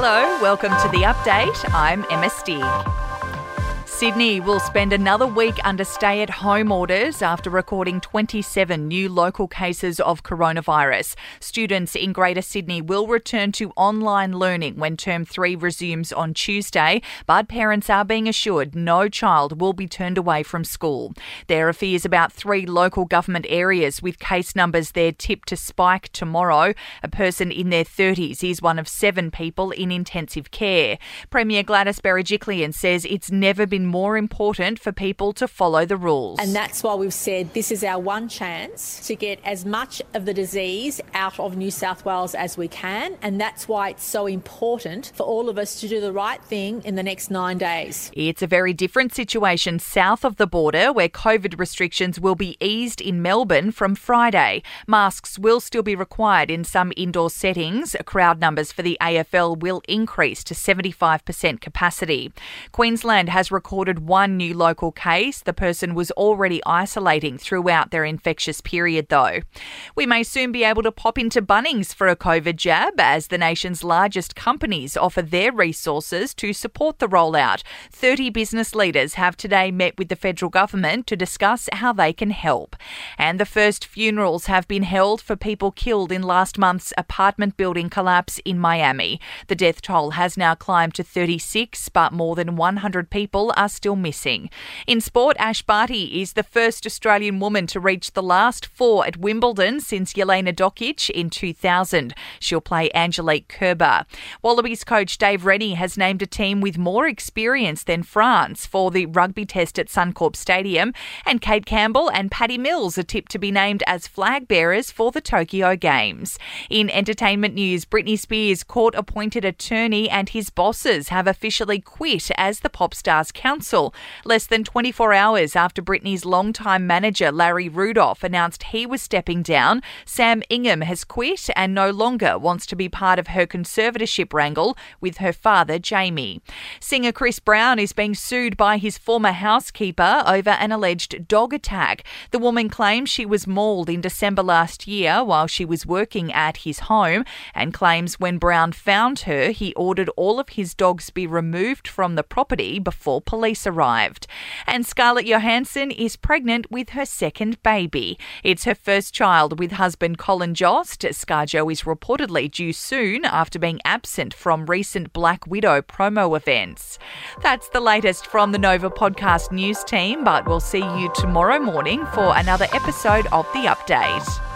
Hello, welcome to the update. I'm Emma Sydney will spend another week under stay at home orders after recording 27 new local cases of coronavirus. Students in Greater Sydney will return to online learning when term three resumes on Tuesday, but parents are being assured no child will be turned away from school. There are fears about three local government areas with case numbers there tipped to spike tomorrow. A person in their 30s is one of seven people in intensive care. Premier Gladys Berejiklian says it's never been more important for people to follow the rules. And that's why we've said this is our one chance to get as much of the disease out of New South Wales as we can. And that's why it's so important for all of us to do the right thing in the next nine days. It's a very different situation south of the border where COVID restrictions will be eased in Melbourne from Friday. Masks will still be required in some indoor settings. Crowd numbers for the AFL will increase to 75% capacity. Queensland has recorded recorded one new local case. The person was already isolating throughout their infectious period, though. We may soon be able to pop into Bunnings for a COVID jab as the nation's largest companies offer their resources to support the rollout. 30 business leaders have today met with the federal government to discuss how they can help. And the first funerals have been held for people killed in last month's apartment building collapse in Miami. The death toll has now climbed to 36, but more than 100 people are are still missing. In sport, Ash Barty is the first Australian woman to reach the last four at Wimbledon since Jelena Dokic in 2000. She'll play Angelique Kerber. Wallabies coach Dave Rennie has named a team with more experience than France for the rugby test at Suncorp Stadium, and Kate Campbell and Patty Mills are tipped to be named as flag bearers for the Tokyo Games. In entertainment news, Britney Spears' court appointed attorney and his bosses have officially quit as the pop star's counsel Less than 24 hours after Britney's longtime manager Larry Rudolph announced he was stepping down, Sam Ingham has quit and no longer wants to be part of her conservatorship wrangle with her father Jamie. Singer Chris Brown is being sued by his former housekeeper over an alleged dog attack. The woman claims she was mauled in December last year while she was working at his home and claims when Brown found her, he ordered all of his dogs be removed from the property before police police arrived. And Scarlett Johansson is pregnant with her second baby. It's her first child with husband Colin Jost. ScarJo is reportedly due soon after being absent from recent Black Widow promo events. That's the latest from the Nova Podcast News team, but we'll see you tomorrow morning for another episode of The Update.